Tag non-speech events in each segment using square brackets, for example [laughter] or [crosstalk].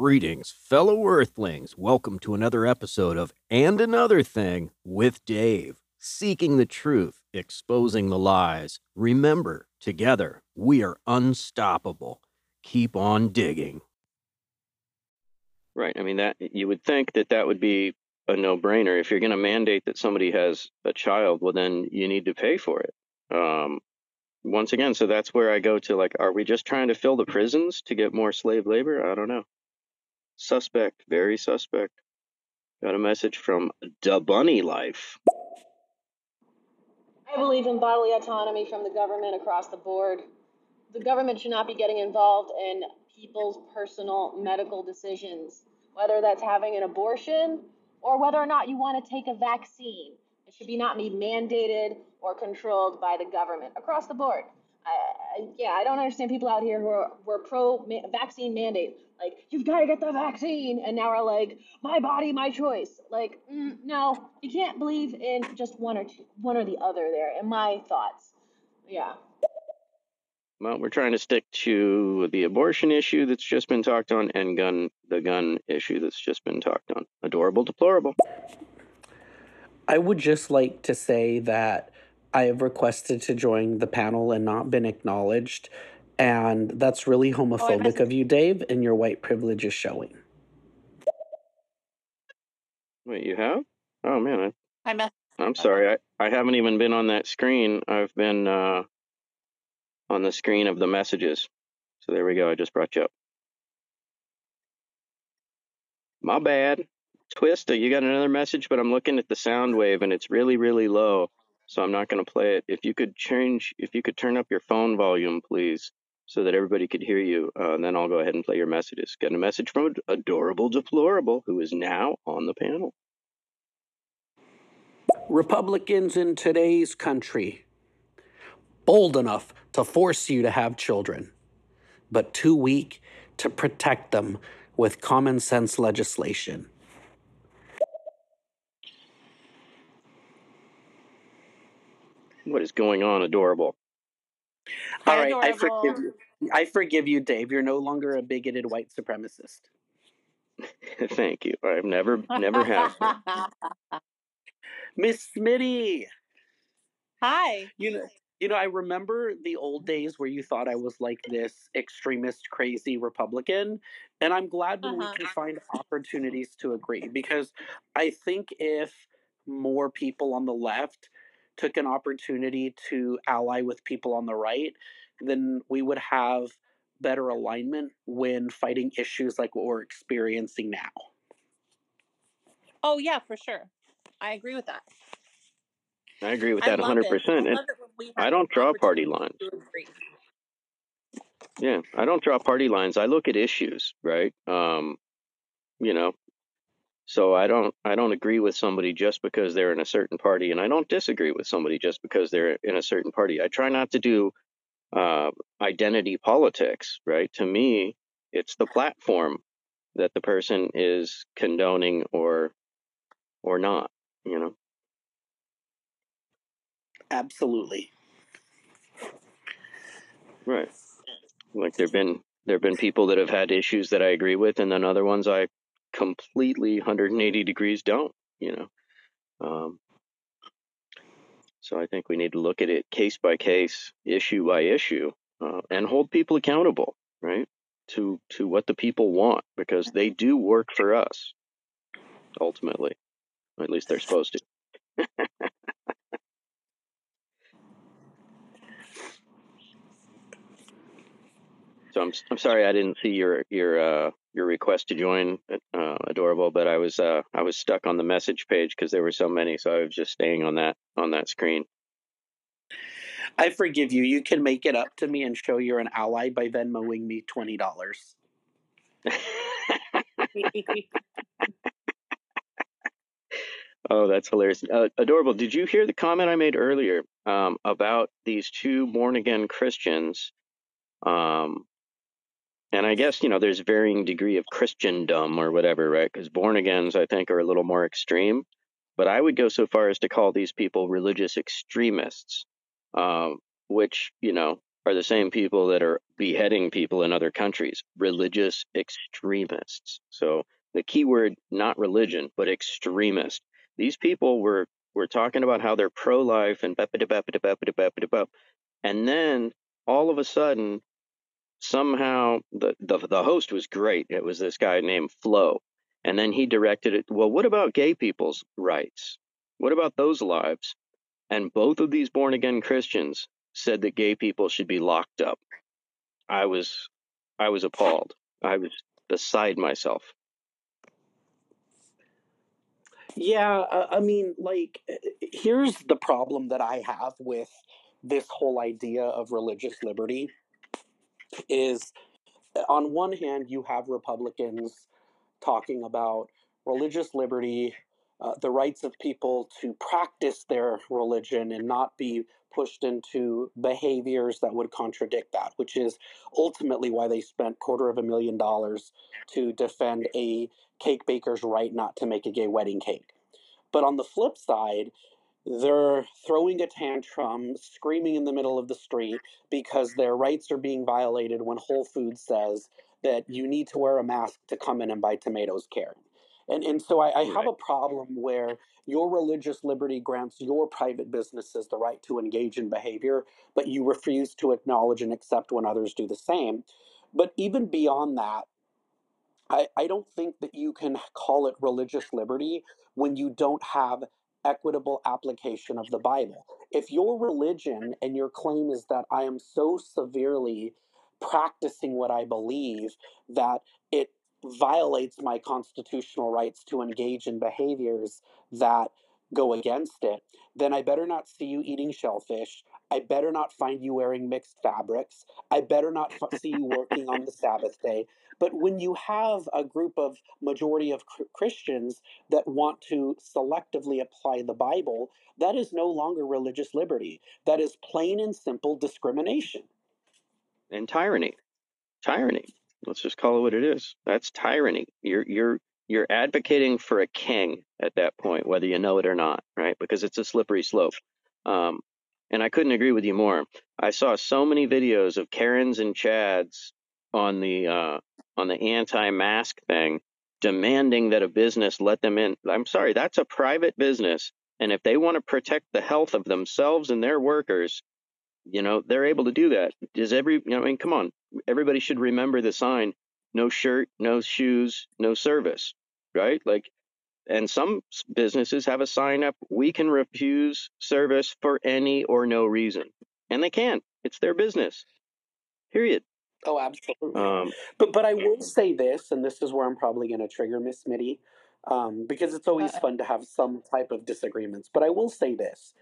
Greetings, fellow Earthlings. Welcome to another episode of And Another Thing with Dave. Seeking the truth, exposing the lies. Remember, together, we are unstoppable. Keep on digging. Right. I mean, that you would think that that would be a no-brainer. If you're going to mandate that somebody has a child, well, then you need to pay for it. Um, once again, so that's where I go to like, are we just trying to fill the prisons to get more slave labor? I don't know. Suspect, very suspect. Got a message from Da Bunny Life. I believe in bodily autonomy from the government across the board. The government should not be getting involved in people's personal medical decisions, whether that's having an abortion or whether or not you want to take a vaccine. It should be not be mandated or controlled by the government across the board. I, I, yeah, I don't understand people out here who are were pro ma- vaccine mandate. Like, you've got to get the vaccine, and now are like, my body, my choice. Like, mm, no, you can't believe in just one or two, one or the other. There, in my thoughts. Yeah. Well, we're trying to stick to the abortion issue that's just been talked on and gun the gun issue that's just been talked on. Adorable, deplorable. I would just like to say that I have requested to join the panel and not been acknowledged. And that's really homophobic missed of you, Dave, and your white privilege is showing. Wait, you have? Oh man, I messed I, I'm sorry. I, I haven't even been on that screen. I've been uh, on the screen of the messages. So there we go. I just brought you up. My bad. Twista, you got another message, but I'm looking at the sound wave and it's really, really low. So I'm not going to play it. If you could change, if you could turn up your phone volume, please, so that everybody could hear you, uh, and then I'll go ahead and play your messages. Got a message from Adorable Deplorable, who is now on the panel. Republicans in today's country, bold enough to force you to have children, but too weak to protect them with common sense legislation. What is going on, Adorable? All right, I forgive you. I forgive you, Dave. You're no longer a bigoted white supremacist. [laughs] Thank you. I've never, never have. [laughs] Miss Smitty, Hi. you know, you know, I remember the old days where you thought I was like this extremist, crazy Republican, and I'm glad when Uh-huh. we can find opportunities to agree because I think if more people on the left took an opportunity to ally with people on the right, then we would have better alignment when fighting issues like what we're experiencing now. Oh yeah, for sure. I agree with that. I agree with that love 100%. it. I And love it when we I don't draw party opportunities lines. Yeah, I don't draw party lines. I look at issues, right? Um, you know, so I don't I don't agree with somebody just because they're in a certain party, and I don't disagree with somebody just because they're in a certain party. I try not to do uh, identity politics, right? To me, it's the platform that the person is condoning or or not. You know, Absolutely. right? Like there've been there've been people that have had issues that I agree with, and then other ones I completely 180 degrees don't. You know. Um, so I think we need to look at it case by case, issue by issue, uh, and hold people accountable, right? To to what the people want, because they do work for us, ultimately. At least they're supposed to. [laughs] So I'm I'm sorry I didn't see your your uh, your request to join, uh, adorable, but I was uh, I was stuck on the message page because there were so many, so I was just staying on that on that screen. I forgive you. You can make it up to me and show you're an ally by Venmoing me twenty dollars. [laughs] Oh, that's hilarious. Uh, adorable. Did you hear the comment I made earlier um, about these two born again Christians? Um, and I guess, you know, there's varying degree of Christendom or whatever, right? Because born agains, I think, are a little more extreme. But I would go so far as to call these people religious extremists, um, which, you know, are the same people that are beheading people in other countries, religious extremists. So the key word, not religion, but extremist. These people were were talking about how they're pro-life and and then all of a sudden, somehow the, the the host was great. It was this guy named Flo, and then he directed it. Well, what about gay people's rights? What about those lives? And both of these born again Christians said that gay people should be locked up. I was I was appalled. I was beside myself. Yeah, uh, I mean, like, uh, here's the problem that I have with this whole idea of religious liberty is on one hand, you have Republicans talking about religious liberty, uh, the rights of people to practice their religion and not be pushed into behaviors that would contradict that, which is ultimately why they spent quarter of a million dollars to defend a cake baker's right not to make a gay wedding cake. But on the flip side, they're throwing a tantrum, screaming in the middle of the street because their rights are being violated when Whole Foods says that you need to wear a mask to come in and buy tomatoes, Karen. And, and so I, I have a problem where your religious liberty grants your private businesses the right to engage in behavior, but you refuse to acknowledge and accept when others do the same. But even beyond that, I, I don't think that you can call it religious liberty when you don't have equitable application of the Bible. If your religion and your claim is that I am so severely practicing what I believe that it violates my constitutional rights to engage in behaviors that go against it, then I better not see you eating shellfish. I better not find you wearing mixed fabrics. I better not see you working on the Sabbath day. But when you have a group of majority of Christians that want to selectively apply the Bible, that is no longer religious liberty. That is plain and simple discrimination. And tyranny. Tyranny. Let's just call it what it is. That's tyranny. You're you're you're advocating for a king at that point, whether you know it or not, right? Because it's a slippery slope. Um, and I couldn't agree with you more. I saw so many videos of Karens and Chads on the uh, on the anti-mask thing, demanding that a business let them in. I'm sorry, that's a private business, and if they want to protect the health of themselves and their workers, you know, they're able to do that. Does every, you know, I mean, come on, everybody should remember the sign: no shirt, no shoes, no service, right? Like, and some businesses have a sign up: we can refuse service for any or no reason, and they can't. It's their business. Period. Oh, absolutely. Um, but but I will say this, and this is where I'm probably going to trigger Miss Smitty, um, because it's always uh, fun to have some type of disagreements. But I will say this: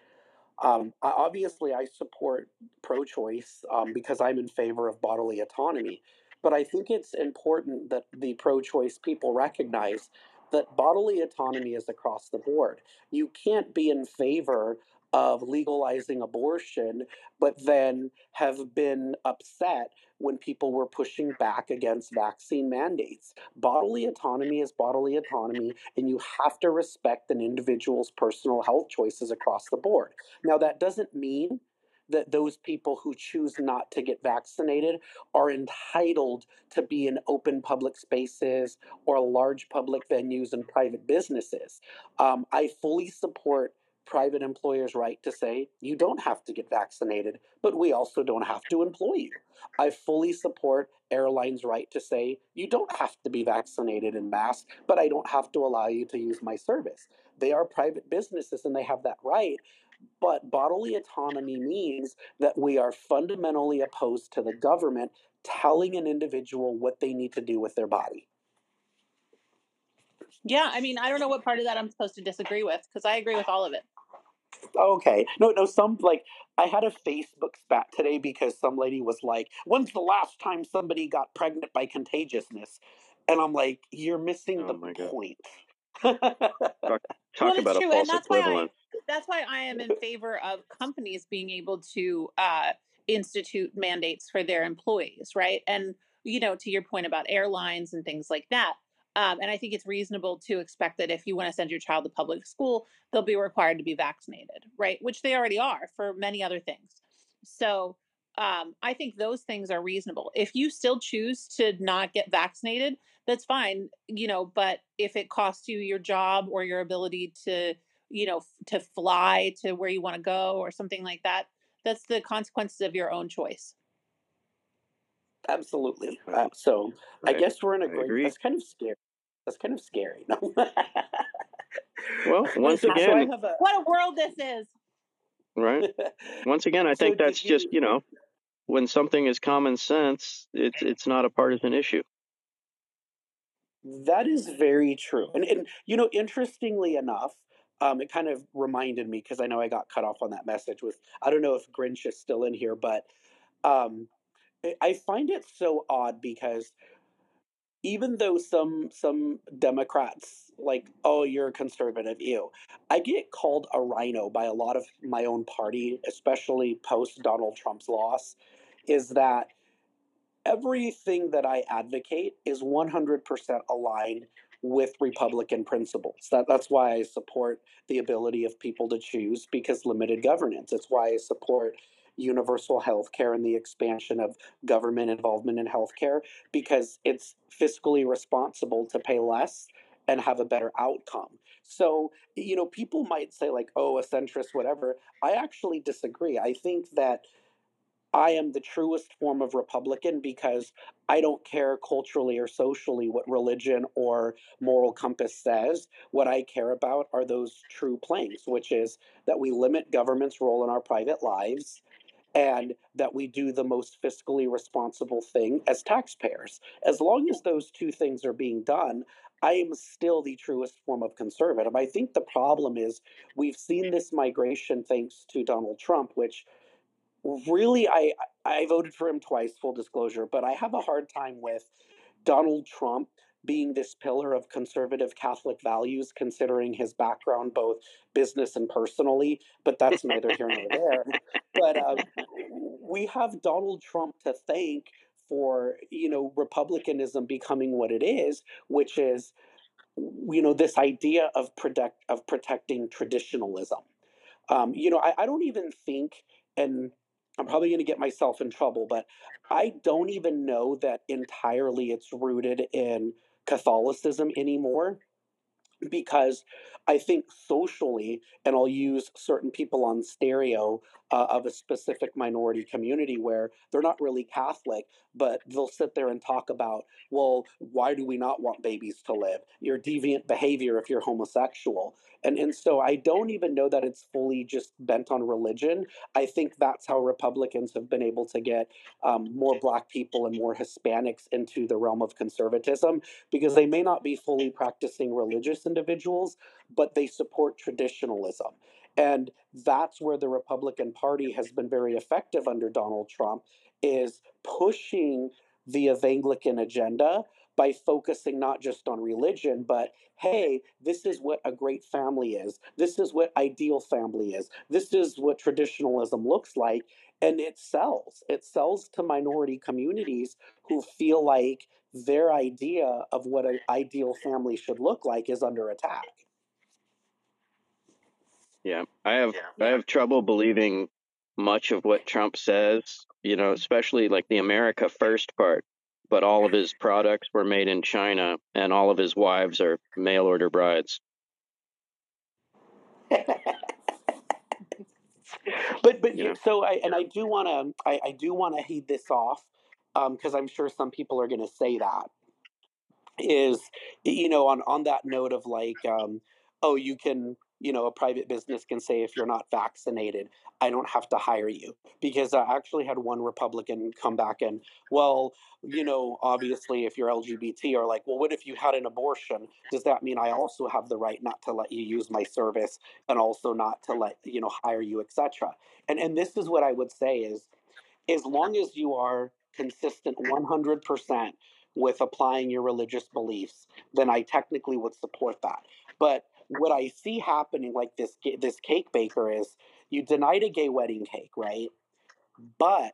um, I, obviously, I support pro-choice um, because I'm in favor of bodily autonomy. But I think it's important that the pro-choice people recognize that bodily autonomy is across the board. You can't be in favor of legalizing abortion, but then have been upset when people were pushing back against vaccine mandates. Bodily autonomy is bodily autonomy, and you have to respect an individual's personal health choices across the board. Now, that doesn't mean that those people who choose not to get vaccinated are entitled to be in open public spaces or large public venues and private businesses. Um, I fully support private employers' right to say you don't have to get vaccinated, but we also don't have to employ you. I fully support airlines' right to say you don't have to be vaccinated and masked, but I don't have to allow you to use my service. They are private businesses and they have that right. But bodily autonomy means that we are fundamentally opposed to the government telling an individual what they need to do with their body. Yeah, I mean, I don't know what part of that I'm supposed to disagree with because I agree with all of it. Okay. No, no, some like I had a Facebook spat today because some lady was like, When's the last time somebody got pregnant by contagiousness? And I'm like, You're missing oh the point. talk, [laughs] talk well, about true, a false and that's equivalent. Why I, that's why I am in [laughs] favor of companies being able to uh, institute mandates for their employees, right? And you know, to your point about airlines and things like that. Um, and I think it's reasonable to expect that if you want to send your child to public school, they'll be required to be vaccinated, right? Which they already are for many other things. So um, I think those things are reasonable. If you still choose to not get vaccinated, that's fine, you know, but if it costs you your job or your ability to, you know, f- to fly to where you want to go or something like that, that's the consequences of your own choice. Absolutely. Uh, so I, I- guess we're in I a great. agree. That's kind of scary. That's kind of scary. [laughs] Well, once So- so again, a- What a world this is. right? [laughs] Once again, I So think did that's just you- you know, when something is common sense, it's it's not a partisan issue. That is very true. And, and you know, interestingly enough, um, it kind of reminded me because I know I got cut off on that message with I don't know if Grinch is still in here, but um, I- I find it so odd because even though some some Democrats like, oh, you're a conservative, ew, I get called a RINO by a lot of my own party, especially post Donald Trump's loss, is that everything that I advocate is 100% aligned with Republican principles. That, that's why I support the ability of people to choose because limited governance. It's why I support universal health care and the expansion of government involvement in healthcare because it's fiscally responsible to pay less and have a better outcome. So, you know, people might say, like, oh, a centrist, whatever. I actually disagree. I think that I am the truest form of Republican because I don't care culturally or socially what religion or moral compass says. What I care about are those true planks, which is that we limit government's role in our private lives and that we do the most fiscally responsible thing as taxpayers. As long as those two things are being done, I am still the truest form of conservative. I think the problem is we've seen this migration thanks to Donald Trump, which really I I voted for him twice, full disclosure, but I have a hard time with Donald Trump being this pillar of conservative Catholic values, considering his background both business and personally. But that's neither here nor there. But uh, we have Donald Trump to thank for you know republicanism becoming what it is, which is you know this idea of protect of protecting traditionalism. Um, you know, I, I don't even think, and I'm probably going to get myself in trouble, but I don't even know that entirely it's rooted in Catholicism anymore because I think socially, and I'll use certain people on stereo uh, of a specific minority community where they're not really Catholic, but they'll sit there and talk about, well, why do we not want babies to live? Your deviant behavior if you're homosexual. And, and so I don't even know that it's fully just bent on religion. I think that's how Republicans have been able to get um, more black people and more Hispanics into the realm of conservatism because they may not be fully practicing religious individuals, but they support traditionalism. And that's where the Republican Party has been very effective under Donald Trump is pushing the Evangelican agenda by focusing not just on religion, but hey, this is what a great family is. This is what ideal family is. This is what traditionalism looks like. And it sells. It sells to minority communities who feel like their idea of what an ideal family should look like is under attack. Yeah, I have I have trouble believing much of what Trump says. You know, especially like the America First part. But all of his products were made in China, and all of his wives are mail order brides. [laughs] but but Yeah. so I and I do want to I, I do want to heed this off because I'm sure some people are going to say that is you know on on that note of like um, oh you can you know a private business can say if you're not vaccinated I don't have to hire you. Because I actually had one Republican come back and well you know obviously if you're LGBT or like well what if you had an abortion? Does that mean I also have the right not to let you use my service and also not to let you know hire you etc and and this is what I would say is as long as you are consistent 100% with applying your religious beliefs, then I technically would support that. But what I see happening, like this this cake baker, is you denied a gay wedding cake, right? But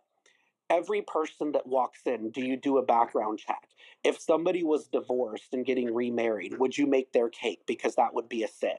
every person that walks in, do you do a background check? If somebody was divorced and getting remarried, mm-hmm. would you make their cake because that would be a sin?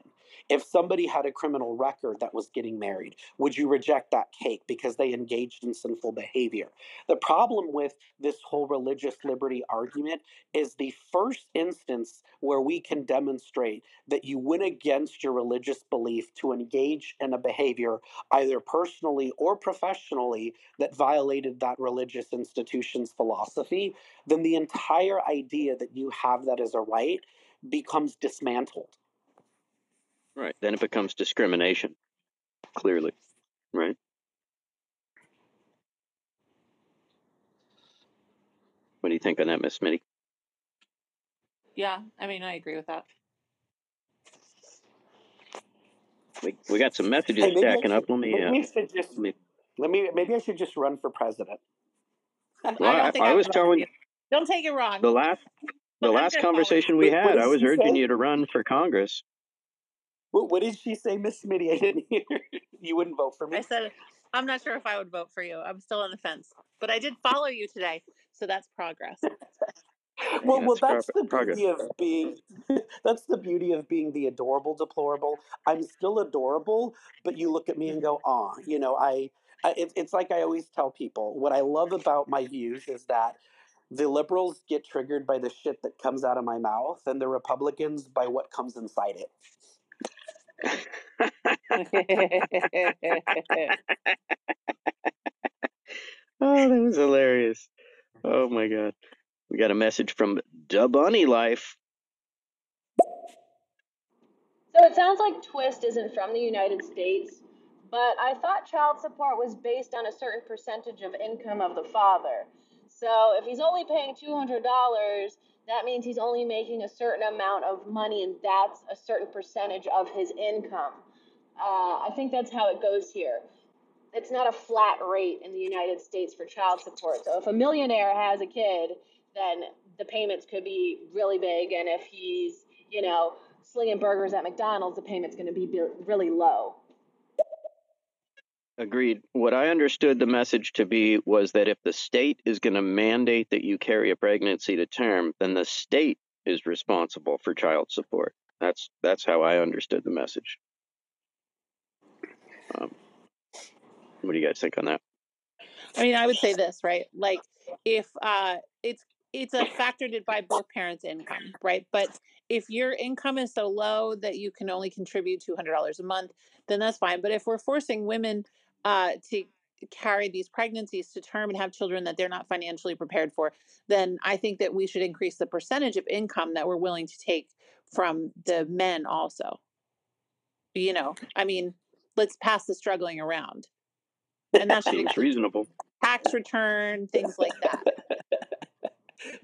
If somebody had a criminal record that was getting married, would you reject that cake because they engaged in sinful behavior? The problem with this whole religious liberty argument is the first instance where we can demonstrate that you went against your religious belief to engage in a behavior, either personally or professionally, that violated that religious institution's philosophy, then the entire idea that you have that as a right becomes dismantled. Right. Then it becomes discrimination. Clearly. Right. What do you think on that, Miss Smitty? Yeah, I mean, I agree with that. We, we got some messages Hey, stacking should, up. Let me. maybe Uh, I should just let me let me maybe I should just run for president. well, I I, don't think I I was would vote for telling you. Don't take it wrong. the last the last gonna follow you. conversation we What, what had. I was urging say? you to run for Congress. What, what did she say, Miss Smitty? I didn't hear. [laughs] You wouldn't vote for me. I said I'm not sure if I would vote for you. I'm still on the fence, but I did follow you today, so that's progress. Well, well, That's that's pro- the progress. beauty of being. [laughs] that's the beauty of being the adorable deplorable. I'm still adorable, but you look at me and go, "Ah," you know. I. I it, it's like I always tell people. What I love about my views is that the liberals get triggered by the shit that comes out of my mouth, and the Republicans by what comes inside it. [laughs] Oh, that was hilarious. Oh my god. We got a message from Da Bunny Life. So it sounds like Twist isn't from the United States, but I thought child support was based on a certain percentage of income of the father. So if he's only paying $200, that means he's only making a certain amount of money, and that's a certain percentage of his income. Uh, I think that's how it goes here. It's not a flat rate in the United States for child support. So if a millionaire has a kid, then the payments could be really big, and if he's, you know, slinging burgers at McDonald's, the payment's going to be really low. Agreed. What I understood the message to be was that if the state is going to mandate that you carry a pregnancy to term, then the state is responsible for child support. That's that's how I understood the message. Um, what do you guys think on that? I mean, I would say this, right? Like if uh it's it's a factored in by both parents' income, right? But if your income is so low that you can only contribute two hundred dollars a month, then that's fine. But if we're forcing women uh to carry these pregnancies to term and have children that they're not financially prepared for, then I think that we should increase the percentage of income that we're willing to take from the men also. You know, I mean, let's pass the struggling around. And that Seems reasonable. tax return, things like that.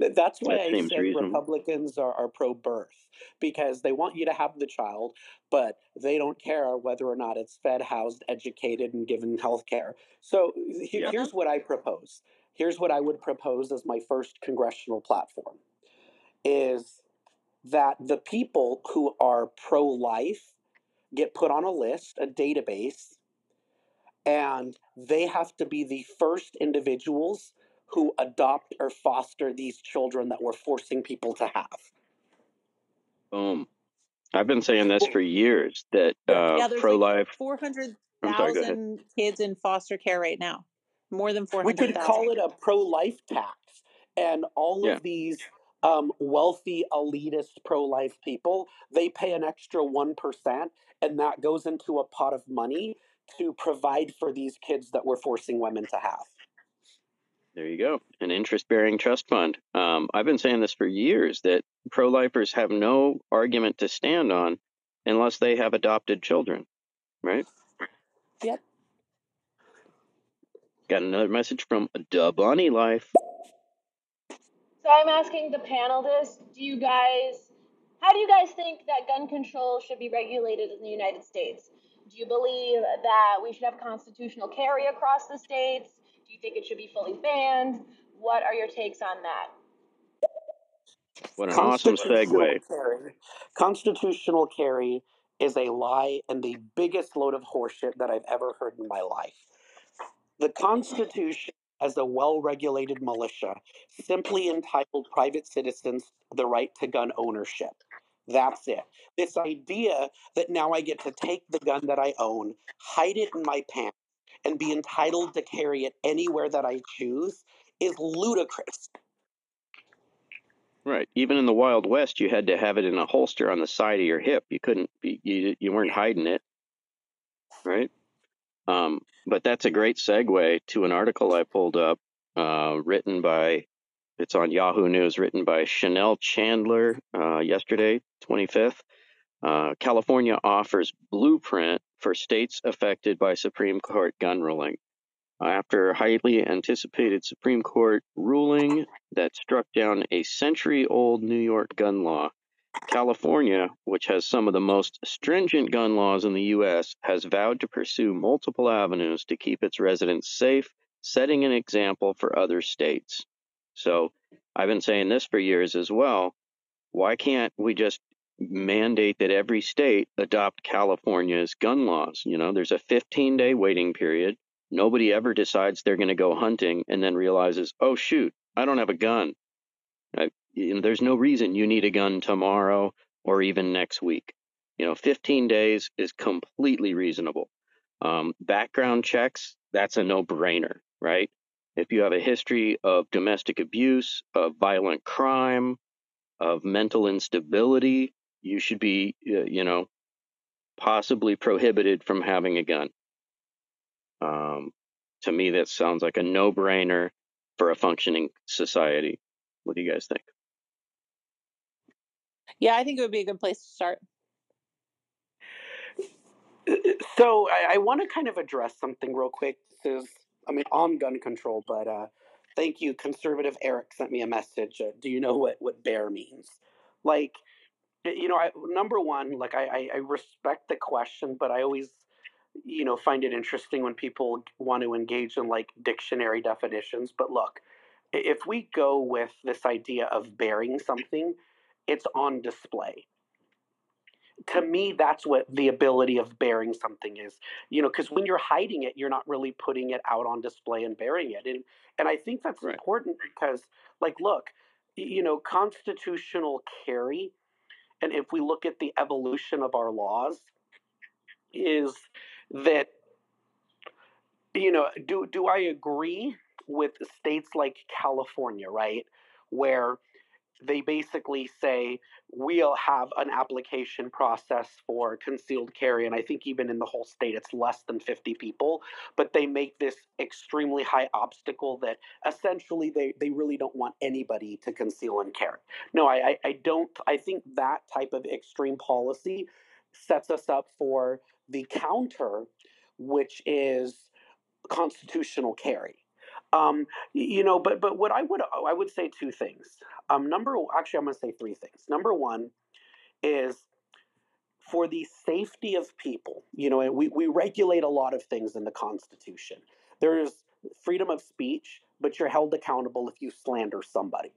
Th- That's why That I said reasonable. Republicans are, are pro birth because they want you to have the child, but they don't care whether or not it's fed, housed, educated, and given health care. So he- Yeah. here's what I propose. Here's what I would propose as my first congressional platform is that the people who are pro life get put on a list, a database, and they have to be the first individuals who adopt or foster these children that we're forcing people to have. Boom. I've been saying this for years that uh, yeah, pro life. four hundred I'm sorry, go ahead. thousand kids in foster care right now. More than four We hundred could call it a pro life tax, and all Yeah. of these um, wealthy elitist pro life people they pay an extra one percent, and that goes into a pot of money to provide for these kids that we're forcing women to have. There you go. An interest bearing trust fund. Um, I've been saying this for years that pro lifers have no argument to stand on unless they have adopted children, right? Yep. Got another message from Da Bunny Life. So I'm asking the panel this: Do you guys, how do you guys think that gun control should be regulated in the United States? Do you believe that we should have constitutional carry across the states? Do you think it should be fully banned? What are your takes on that? What an awesome segue. carry. Constitutional carry is a lie and the biggest load of horseshit that I've ever heard in my life. The Constitution, as a well regulated militia, simply entitled private citizens the right to gun ownership. That's it. This idea that now I get to take the gun that I own, hide it in my pants, and be entitled to carry it anywhere that I choose is ludicrous. Right. Even in the Wild West, you had to have it in a holster on the side of your hip. You couldn't be, you, you weren't hiding it. Right. Um, but that's a great segue to an article I pulled up, uh, written by, it's on Yahoo News, written by Chanel Chandler uh, yesterday, 25th. Uh, California offers blueprint for states affected by Supreme Court gun ruling. After a highly anticipated Supreme Court ruling that struck down a century old New York gun law, California, which has some of the most stringent gun laws in the U.S., has vowed to pursue multiple avenues to keep its residents safe, setting an example for other states. So I've been saying this for years as well. Why can't we just mandate that every state adopt California's gun laws? You know, there's a 15 day waiting period. Nobody ever decides they're going to go hunting and then realizes, oh, shoot, I don't have a gun. I, you know, there's no reason you need a gun tomorrow or even next week. You know, 15 days is completely reasonable. Um, background checks, that's a no brainer, right? If you have a history of domestic abuse, of violent crime, of mental instability, you should be, uh, you know, possibly prohibited from having a gun. Um, to me, that sounds like a no brainer for a functioning society. What do you guys think? Yeah, I think it would be a good place to start. So I, I want to kind of address something real quick. This is, I mean, on gun control, but uh, thank you, conservative Eric sent me a message. Uh, do you know what what bear means? Like, Eh, you know, I, number one, like I, I I respect the question, but I always, you know, find it interesting when people want to engage in like dictionary definitions. But look, if we go with this idea of bearing something, it's on display to me that's what the ability of bearing something is you know because when you're hiding it you're not really putting it out on display and bearing it and and i think that's Right. important because like look you know constitutional carry and if we look at the evolution of our laws is that you know do do i agree with states like california right where they basically say we'll have an application process for concealed carry and i think even in the whole state it's less than 50 people but they make this extremely high obstacle that essentially they, they really don't want anybody to conceal and carry. No I, I i don't i think that type of extreme policy sets us up for the counter which is constitutional carry um, you know but but what i would i would say two things um, number actually, I'm going to say three things. Number one is for the safety of people. You know, we we regulate a lot of things in the Constitution. There's freedom of speech, but you're held accountable if you slander somebody.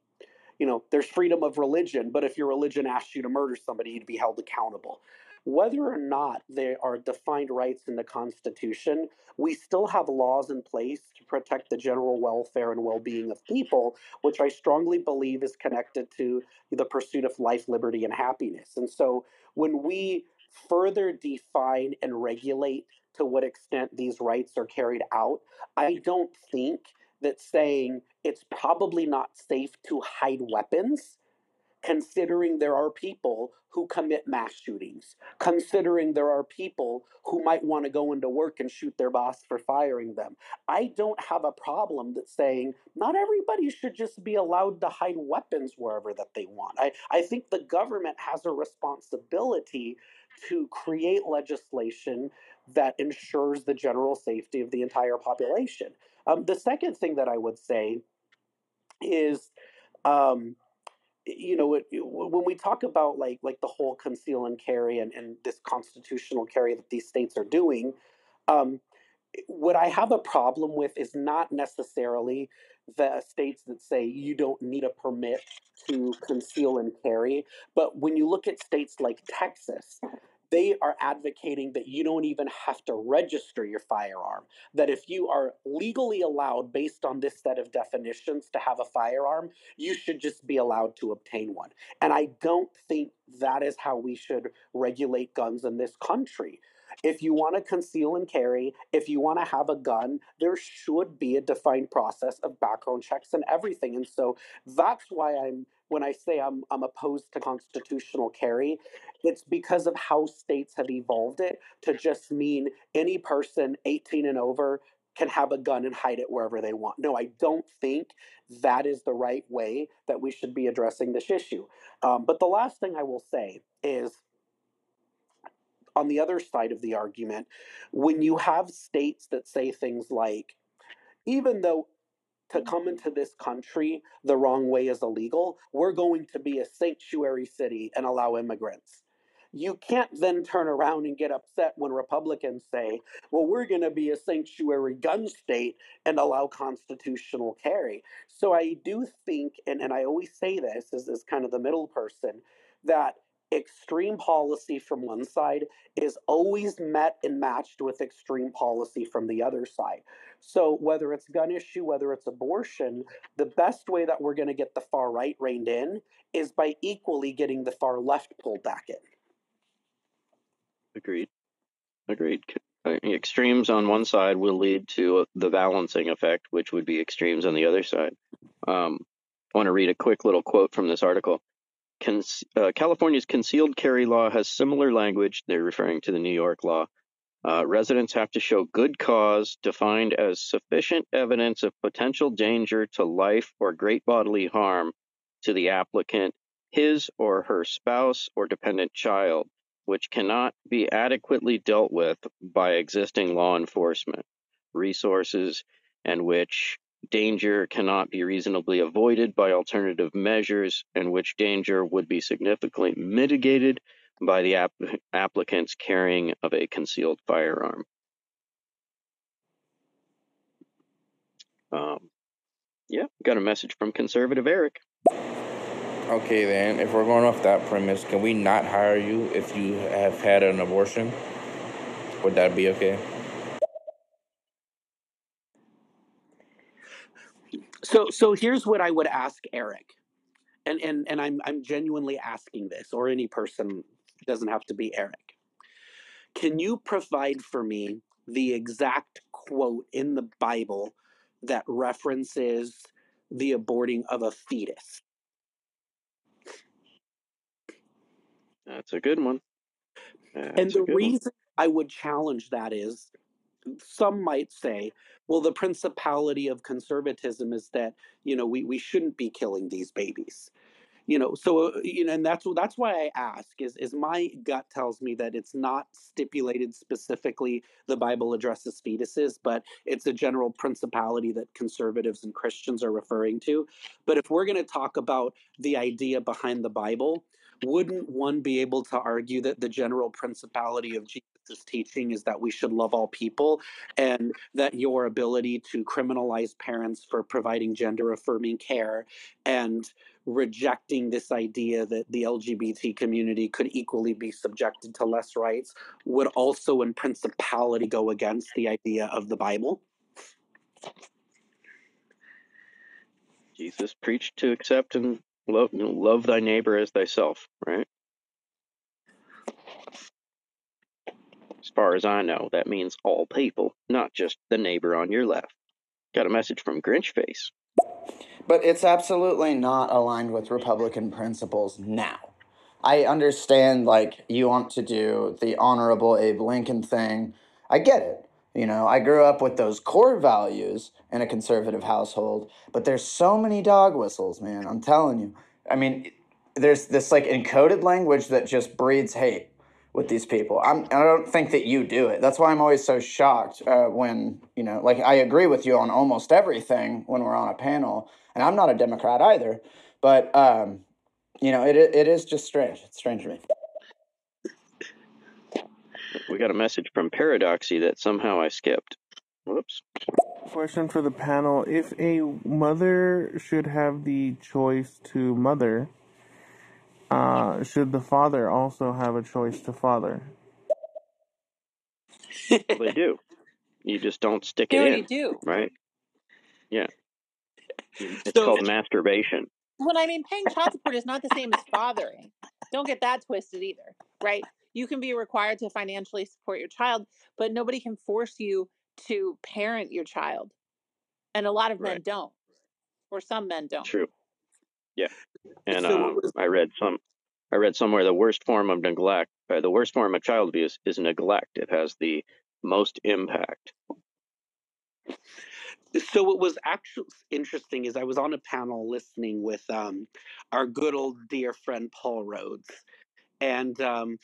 You know, there's freedom of religion, but if your religion asks you to murder somebody, you'd be held accountable. Whether or not there are defined rights in the Constitution, we still have laws in place to protect the general welfare and well being of people, which I strongly believe is connected to the pursuit of life, liberty, and happiness. And so when we further define and regulate to what extent these rights are carried out, I don't think that saying it's probably not safe to hide weapons considering there are people who commit mass shootings, considering there are people who might want to go into work and shoot their boss for firing them. I don't have a problem that saying not everybody should just be allowed to hide weapons wherever that they want. I, I think the government has a responsibility to create legislation that ensures the general safety of the entire population. Um, the second thing that I would say is um, you know it, when we talk about like like the whole conceal and carry and, and this constitutional carry that these states are doing um, what i have a problem with is not necessarily the states that say you don't need a permit to conceal and carry but when you look at states like texas they are advocating that you don't even have to register your firearm. That if you are legally allowed, based on this set of definitions, to have a firearm, you should just be allowed to obtain one. And I don't think that is how we should regulate guns in this country. If you want to conceal and carry, if you want to have a gun, there should be a defined process of background checks and everything. And so that's why I'm when I say I'm I'm opposed to constitutional carry, it's because of how states have evolved it to just mean any person 18 and over can have a gun and hide it wherever they want. No, I don't think that is the right way that we should be addressing this issue. Um, but the last thing I will say is on the other side of the argument, when you have states that say things like, even though to come into this country the wrong way is illegal, we're going to be a sanctuary city and allow immigrants. You can't then turn around and get upset when Republicans say, well, we're going to be a sanctuary gun state and allow constitutional carry. So I do think, and, and I always say this as, as kind of the middle person, that extreme policy from one side is always met and matched with extreme policy from the other side. So whether it's gun issue, whether it's abortion, the best way that we're going to get the far right reined in is by equally getting the far left pulled back in. Agreed. Agreed. Uh, Extremes on one side will lead to the balancing effect, which would be extremes on the other side. Um, I want to read a quick little quote from this article. Con- uh, California's concealed carry law has similar language. They're referring to the New York law. Uh, residents have to show good cause, defined as sufficient evidence of potential danger to life or great bodily harm to the applicant, his or her spouse or dependent child, which cannot be adequately dealt with by existing law enforcement resources, and which danger cannot be reasonably avoided by alternative measures, and which danger would be significantly mitigated by the app- [laughs] applicant's carrying of a concealed firearm. Um, yeah, got a message from conservative Eric. Okay, then, if we're going off that premise, can we not hire you if you have had an abortion? Would that be okay? So so here's what I would ask Eric. And and and I'm I'm genuinely asking this or any person doesn't have to be Eric. Can you provide for me the exact quote in the Bible that references the aborting of a fetus? That's a good one. And That's a the good one. reason I would challenge that is some might say, well, the principality of conservatism is that, you know, we, we shouldn't be killing these babies. You know, so uh, you know, and that's that's why I ask is is my gut tells me that it's not stipulated specifically the Bible addresses fetuses, but it's a general principality that conservatives and Christians are referring to. But if we're going to talk about the idea behind the Bible, wouldn't one be able to argue that the general principality of Jesus' teaching is that we should love all people and that your ability to criminalize parents for providing gender affirming care and rejecting this idea that the LGBT community could equally be subjected to less rights would also in principality go against the idea of the Bible? Jesus preached to accept and love, you know, love thy neighbor as thyself, right? As far as I know, that means all people, not just the neighbor on your left. Got a message from Grinch Face. But it's absolutely not aligned with Republican principles now. I understand, like, you want to do the honorable Abe Lincoln thing. I get it. You know, I grew up with those core values in a conservative household, but there's so many dog whistles, man. I'm telling you. I mean, there's this, like, encoded language that just breeds hate with these people. I'm, I don't think that you do it. That's why I'm always so shocked uh, when, you know, like, I agree with you on almost everything when we're on a panel and I'm not a Democrat either. But um, you know, it it is just strange. It's strange to me. We got a message from Paradoxy that somehow I skipped. Whoops. Question for the panel: If a mother should have the choice to mother, uh, should the father also have a choice to father? Well, they do. You just don't stick They it already in, do. right? Yeah. It's So- called masturbation. Well, I mean, paying child support is not the same as fathering. Don't get that twisted either, right? You can be required to financially support your child, but nobody can force you to parent your child. And a lot of men Right. don't, or some men don't. True. Yeah. And So um, was- I read some. I read somewhere the worst form of neglect, uh, the worst form of child abuse is neglect. It has the most impact. so what was actually interesting is I was on a panel listening with um, our good old dear friend Paul Rhodes, and um,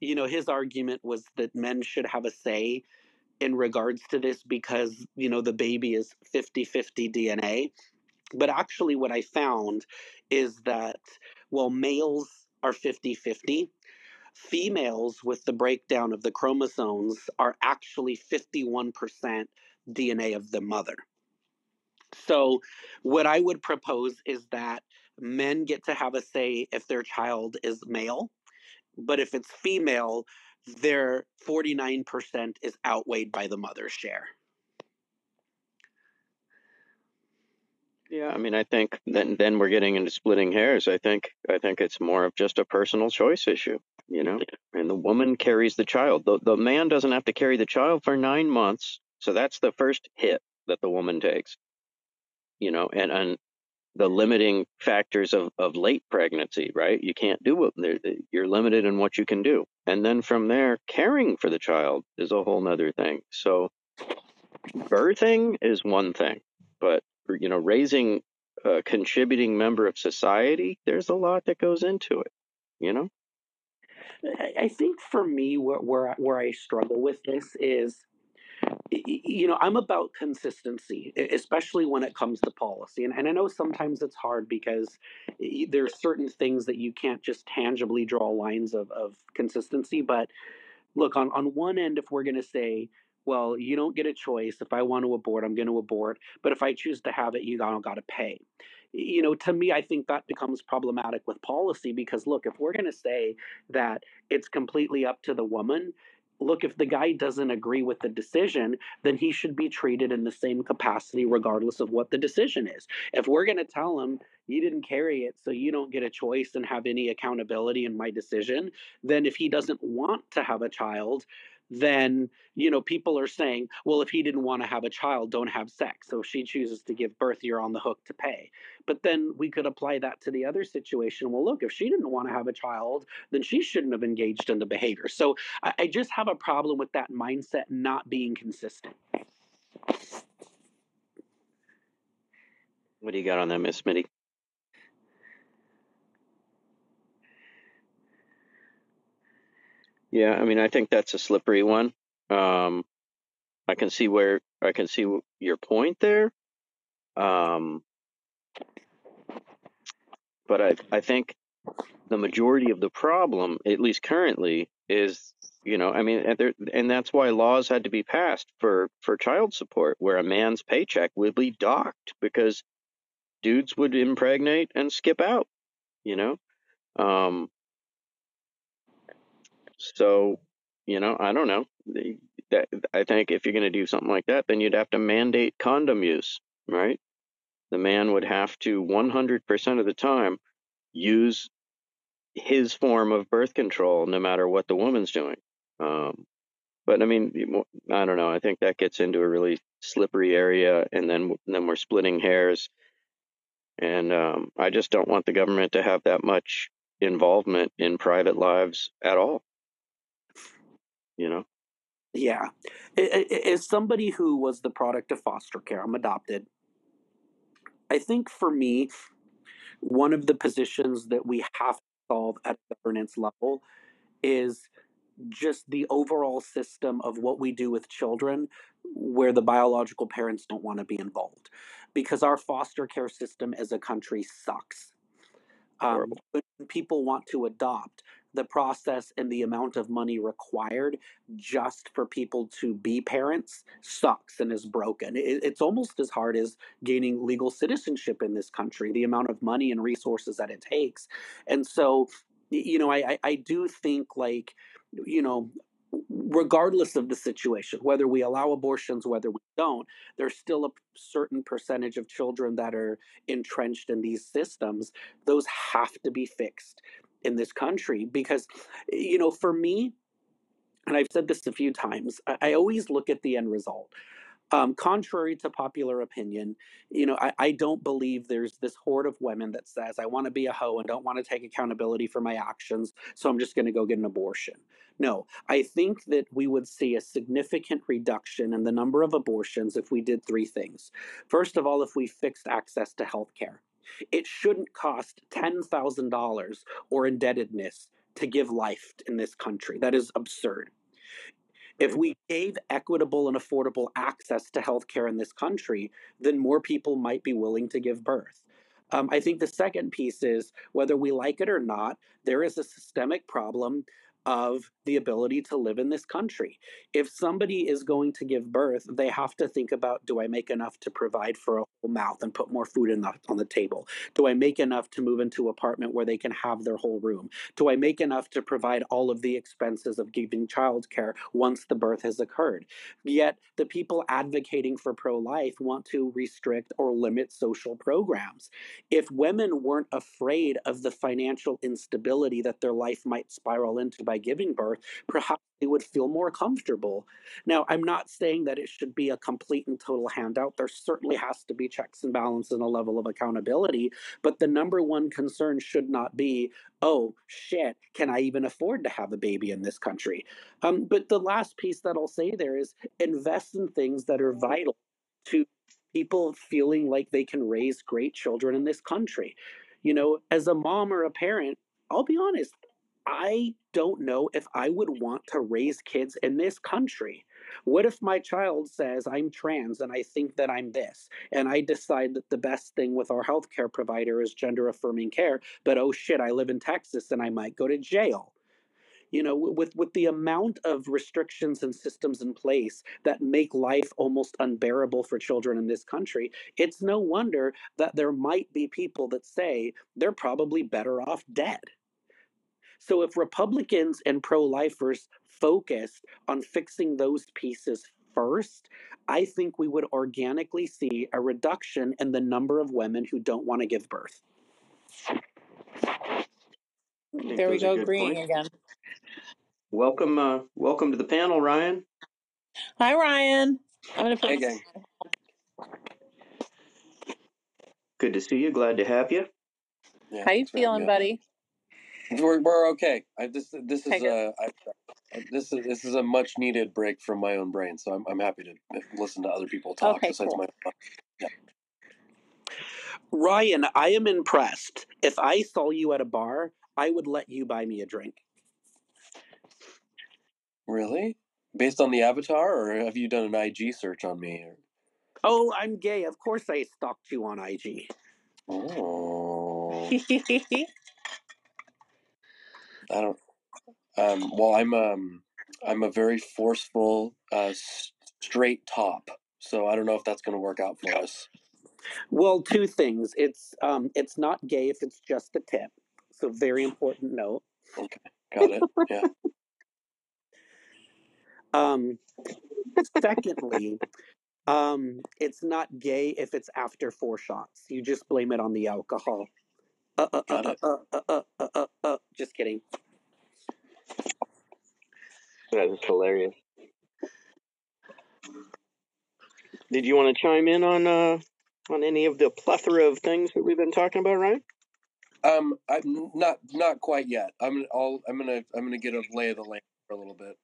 you know his argument was that men should have a say in regards to this because you know the baby is 50-50 DNA. But actually, what I found is that while males are 50-50, females with the breakdown of the chromosomes are actually 51% DNA of the mother. So, what I would propose is that men get to have a say if their child is male, but if it's female, their 49% is outweighed by the mother's share. Yeah, I mean, I think then then we're getting into splitting hairs. I think I think it's more of just a personal choice issue, you know. And the woman carries the child. The the man doesn't have to carry the child for nine months. So that's the first hit that the woman takes. You know, and and the limiting factors of of late pregnancy, right? You can't do what you're limited in what you can do. And then from there, caring for the child is a whole nother thing. So birthing is one thing, but you know, raising a contributing member of society, there's a lot that goes into it. You know, I think for me, where where I- where I struggle with this is, you know, I'm about consistency, especially when it comes to policy. And and I know sometimes it's hard because y- there's certain things that you can't just tangibly draw lines of of consistency. But look, on on one end, if we're going to say, well, you don't get a choice. If I want to abort, I'm going to abort. But if I choose to have it, you don't got to pay. You know, to me, I think that becomes problematic with policy because look, if we're going to say that it's completely up to the woman. Look, if the guy doesn't agree with the decision, then he should be treated in the same capacity, regardless of what the decision is. If we're going to tell him, you didn't carry it, so you don't get a choice and have any accountability in my decision, then if he doesn't want to have a child, then you know people are saying well if he didn't want to have a child don't have sex. So if she chooses to give birth you're on the hook to pay. But then we could apply that to the other situation. Well look if she didn't want to have a child then she shouldn't have engaged in the behavior. So i, I just have a problem with that mindset not being consistent. What do you got on that, Miss Smitty? Yeah, I mean, I think that's a slippery one. Um, I can see where I can see your point there. Um, but I I think the majority of the problem, at least currently, is you know I mean and, there, and that's why laws had to be passed for for child support, where a man's paycheck would be docked because dudes would impregnate and skip out. You know, um, so you know I don't know. I think if you're going to do something like that, then you'd have to mandate condom use, right? The man would have to 100% of the time use his form of birth control, no matter what the woman's doing. Um, but I mean, I don't know. I think that gets into a really slippery area, and then then we're splitting hairs. And um, I just don't want the government to have that much involvement in private lives at all. You know, yeah. As somebody who was the product of foster care i'm adopted. I think for me one of the positions that we have to solve at governance level is just the overall system of what we do with children where the biological parents don't want to be involved. Because our foster care system as a country sucks. Um, when people want to adopt the process and the amount of money required just for people to be parents sucks and is broken. It, it's almost as hard as gaining legal citizenship in this country the amount of money and resources that it takes. And so you know i, I do think like you know regardless of the situation, whether we allow abortions, whether we don't, there's still a certain percentage of children that are entrenched in these systems. Those have to be fixed in this country because, you know, for me, and I've said this a few times, I, I always look at the end result. Um, contrary to popular opinion, you know, I, I don't believe there's this horde of women that says, I want to be a hoe and don't want to take accountability for my actions, so I'm just going to go get an abortion. No, I think that we would see a significant reduction in the number of abortions if we did three things. First of all, if we fixed access to health care, it shouldn't cost $10,000 or indebtedness to give life in this country. That is absurd. If we gave equitable and affordable access to healthcare in this country, then more people might be willing to give birth. Um, I think the second piece is whether we like it or not, there is a systemic problem of the ability to live in this country. If somebody is going to give birth, they have to think about do I make enough to provide for a whole mouth and put more food the, on the table? Do I make enough to move into an apartment where they can have their whole room? Do I make enough to provide all of the expenses of giving childcare once the birth has occurred? Yet the people advocating for pro life want to restrict or limit social programs. If women weren't afraid of the financial instability that their life might spiral into by giving birth, perhaps they would feel more comfortable. Now, I'm not saying that it should be a complete and total handout. There certainly has to be checks and balances and a level of accountability. But the number one concern should not be, oh, shit, can I even afford to have a baby in this country? Um, but the last piece that I'll say there is invest in things that are vital to people feeling like they can raise great children in this country. You know, as a mom or a parent, I'll be honest, I don't know if I would want to raise kids in this country. What if my child says I'm trans and I think that I'm this, and I decide that the best thing with our healthcare provider is gender affirming care, but oh shit, I live in Texas and I might go to jail. You know, with with the amount of restrictions and systems in place that make life almost unbearable for children in this country, it's no wonder that there might be people that say they're probably better off dead. So if Republicans and pro lifers focused on fixing those pieces first, I think we would organically see a reduction in the number of women who don't want to give birth. There we go, agreeing again. Welcome, uh, welcome to the panel, Ryan. Hi, Ryan. I'm gonna put Hey, gang. Good to see you. Glad to have you. Yeah, How you thanks for having feeling, me buddy? On. We're, we're okay. I this this is Okay, good. a I, I- this is this is a much needed break from my own brain. So I'm I'm happy to eh, listen to other people talk Okay, besides cool. my. Ryan, I am impressed. If I saw you at a bar, I would let you buy me a drink. Really? Based on the avatar, or have you done an IG search on me? Or... Oh, I'm gay. Of course I stalked you on IG. Oh, [laughs] I don't. Um. Well, I'm um. I'm a very forceful, uh, straight top. So I don't know if that's going to work out for us. Well, two things. It's um it's not gay if it's just a tip. So very important note. Okay, got it. Yeah. Um secondly, um it's not gay if it's after four shots. You just blame it on the alcohol. Uh uh uh uh uh uh uh uh, uh, uh. just kidding. That is hilarious. Did you want to chime in on uh, on any of the plethora of things that we've been talking about, Ryan? Um, I'm not not quite yet. I'm I'll, I'm gonna I'm gonna get a lay of the land for a little bit.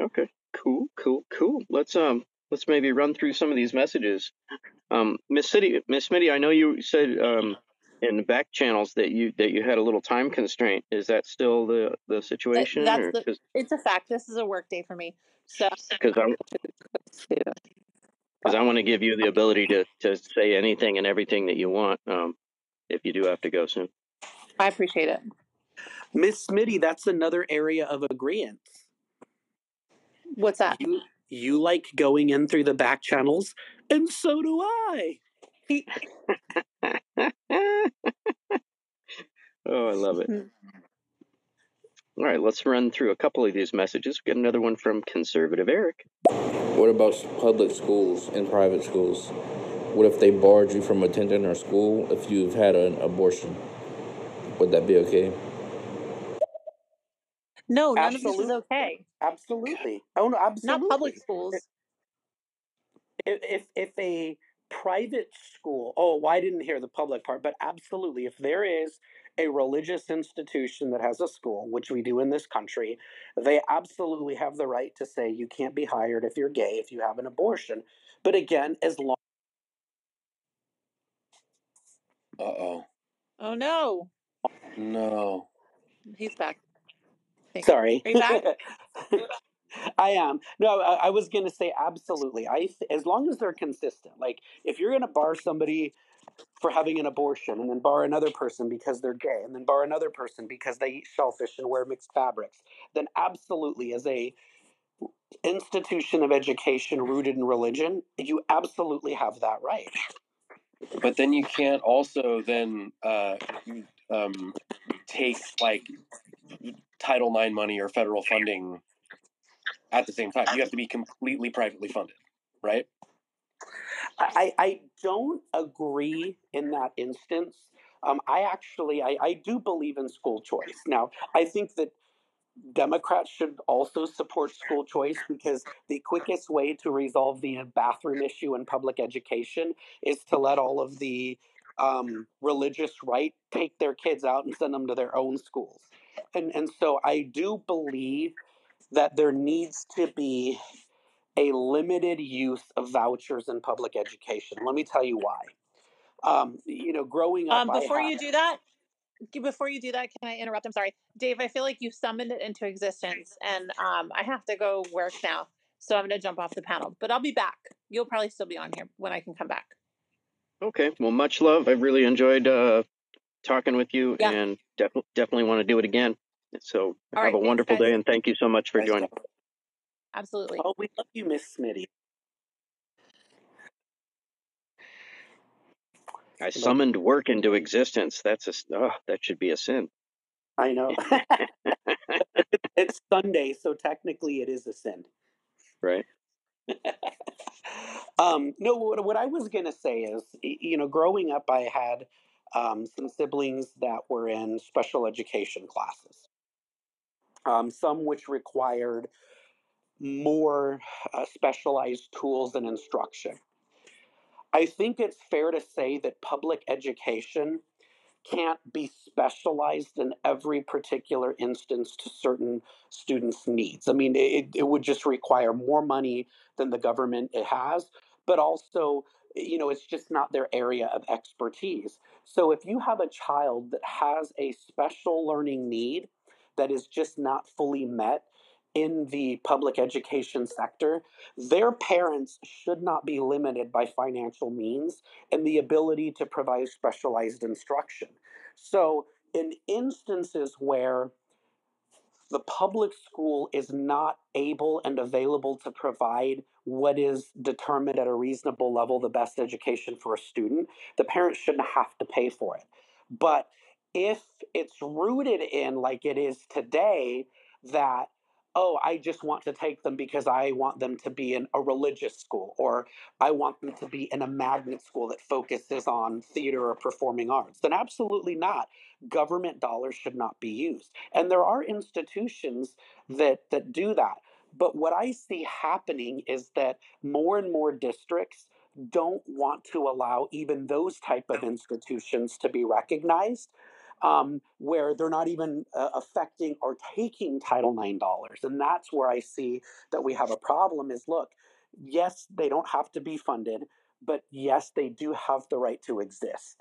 Okay, cool, cool, cool. Let's um let's maybe run through some of these messages. Um, Miss City, Miss Smitty, I know you said um in the back channels that you that you had a little time constraint. Is that still the the That- situation, that's the. It's a fact. This is a work day for me. So because [laughs] I because I want to give you the ability to to say anything and everything that you want. Um, if you do have to go soon. I appreciate it. Miss Smitty, that's another area of agreement. What's that? You you like going in through the back channels, and so do I. oh, I love it. Mm-hmm. All right, let's run through a couple of these messages. We've got another one from conservative Eric. What about public schools and private schools? What if they barred you from attending our school if you've had an abortion? Would that be okay? No, none of this is Absolutely. okay. Absolutely. Oh no, absolutely. Not public schools. If, if if a private school, oh, well, I didn't hear the public part, but absolutely, if there is a religious institution that has a school, which we do in this country, they absolutely have the right to say you can't be hired if you're gay if you have an abortion. But again, as long Uh oh. Oh no, No. he's back. Sorry. [laughs] [laughs] I am. No, I, I was going to say absolutely. I as long as they're consistent. Like if you're going to bar somebody for having an abortion and then bar another person because they're gay and then bar another person because they eat shellfish and wear mixed fabrics, then absolutely as a institution of education rooted in religion, you absolutely have that right. But then you can't also then uh, um, take like Title IX money or federal funding at the same time. You have to be completely privately funded, right? I, I don't agree in that instance. Um, I actually I, I do believe in school choice. Now I think that Democrats should also support school choice because the quickest way to resolve the bathroom issue in public education is to let all of the um, religious right take their kids out and send them to their own schools. And and so I do believe that there needs to be a limited use of vouchers in public education. Let me tell you why. Um, you know, growing up, Um, before had- you do that, before you do that, can I interrupt? I'm sorry, Dave. I feel like you summoned it into existence, and um, I have to go work now, so I'm gonna jump off the panel. But I'll be back. You'll probably still be on here when I can come back. Okay, well, much love. I really enjoyed uh, talking with you, Yeah. and def- definitely want to do it again. So All have right, a thanks, wonderful guys. day, and thank you so much for Nice joining. talk. Absolutely. oh, we love you, Miss Smitty. I summoned work into existence. That's a oh, that should be a sin. I know. [laughs] [laughs] it's Sunday, so technically it is a sin. Right. [laughs] um, no, what, what I was going to say is, you know, growing up, I had um, some siblings that were in special education classes, um, some which required more uh, specialized tools and instruction. I think it's fair to say that public education can't be specialized in every particular instance to certain students' needs. I mean, it, it would just require more money than the government has, but also, you know, it's just not their area of expertise. So if you have a child that has a special learning need that is just not fully met in the public education sector, their parents should not be limited by financial means and the ability to provide specialized instruction. So, in instances where the public school is not able and available to provide what is determined at a reasonable level the best education for a student, the parents shouldn't have to pay for it. But if it's rooted in, like it is today, that, oh, I just want to take them because I want them to be in a religious school, or I want them to be in a magnet school that focuses on theater or performing arts, then absolutely not. Government dollars should not be used. And there are institutions that that do that. But what i see happening is that more and more districts don't want to allow even those type of institutions to be recognized um, where they're not even uh, affecting or taking title ix dollars and that's where i see that we have a problem is look yes they don't have to be funded but yes they do have the right to exist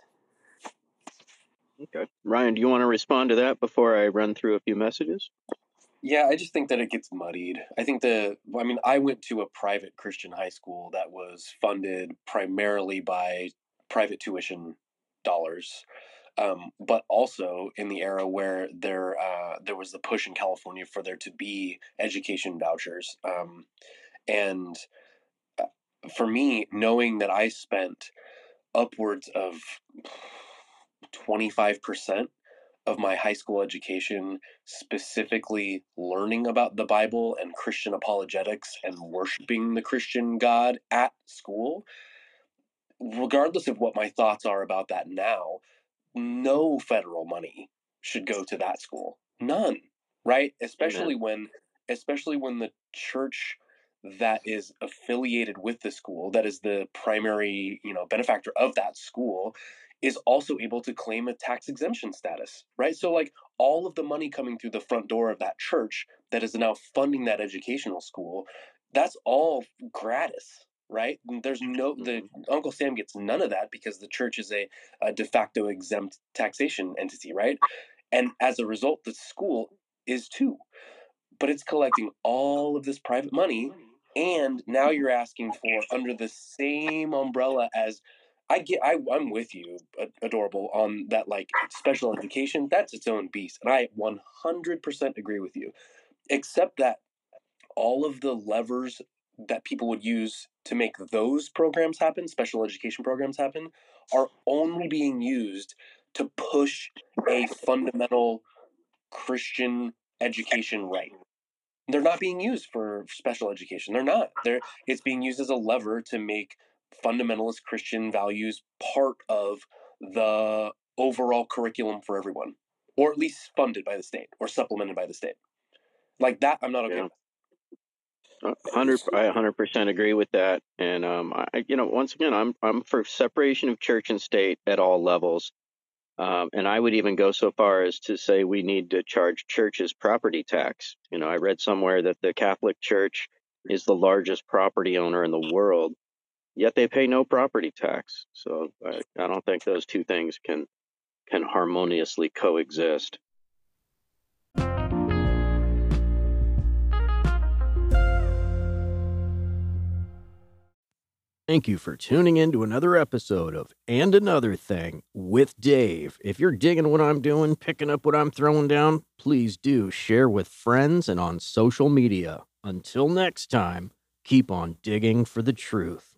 Okay. Ryan, do you want to respond to that before I run through a few messages? Yeah, I just think that it gets muddied. I think the, I mean, I went to a private Christian high school that was funded primarily by private tuition dollars, um, but also in the era where there uh, there was the push in California for there to be education vouchers, um, and uh, for me, knowing that I spent upwards of twenty five percent of my high school education specifically learning about the Bible and Christian apologetics and worshiping the Christian God at school, regardless of what my thoughts are about that now, no federal money should go to that school. None, right? Especially when especially when the church that is affiliated with the school, that is the primary, you know, benefactor of that school, is also able to claim a tax exemption status, right? So like all of the money coming through the front door of that church that is now funding that educational school, that's all gratis, right? There's no the mm-hmm. Uncle Sam gets none of that because the church is a, a de facto exempt taxation entity, right? And as a result, the school is too. But it's collecting all of this private money and now you're asking for under the same umbrella as I get I I'm with you adorable on that like special education that's its own beast and I 100% agree with you except that all of the levers that people would use to make those programs happen special education programs happen are only being used to push a fundamental Christian education right they're not being used for special education. They're not. They're it's being used as a lever to make fundamentalist Christian values part of the overall curriculum for everyone, or at least funded by the state or supplemented by the state. Like that, I'm not okay. Yeah. Hundred, I hundred percent agree with that, and um, I, you know, once again, I'm I'm for separation of church and state at all levels. Um, and I would even go so far as to say we need to charge churches property tax. You know, I read somewhere that the Catholic Church is the largest property owner in the world, yet they pay no property tax. So I, I don't think those two things can can harmoniously coexist. Thank you for tuning in to another episode of And Another Thing with Dave. If you're digging what I'm doing, picking up what I'm throwing down, please do share with friends and on social media. Until next time, keep on digging for the truth.